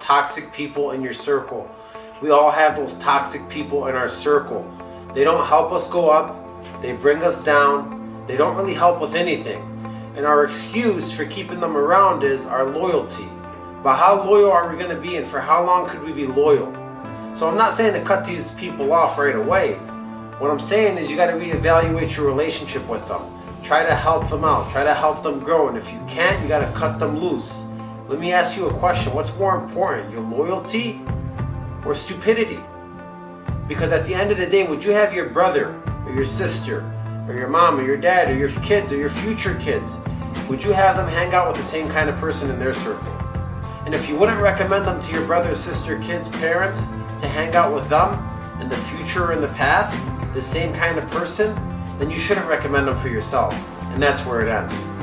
toxic people in your circle. We all have those toxic people in our circle. They don't help us go up, they bring us down, they don't really help with anything. And our excuse for keeping them around is our loyalty. But how loyal are we going to be and for how long could we be loyal? So I'm not saying to cut these people off right away. What I'm saying is you got to reevaluate your relationship with them. Try to help them out, try to help them grow, and if you can't, you got to cut them loose. Let me ask you a question What's more important, your loyalty or stupidity? Because at the end of the day, would you have your brother or your sister or your mom or your dad or your kids or your future kids, would you have them hang out with the same kind of person in their circle? And if you wouldn't recommend them to your brother, sister, kids, parents to hang out with them in the future or in the past, the same kind of person, then you shouldn't recommend them for yourself. And that's where it ends.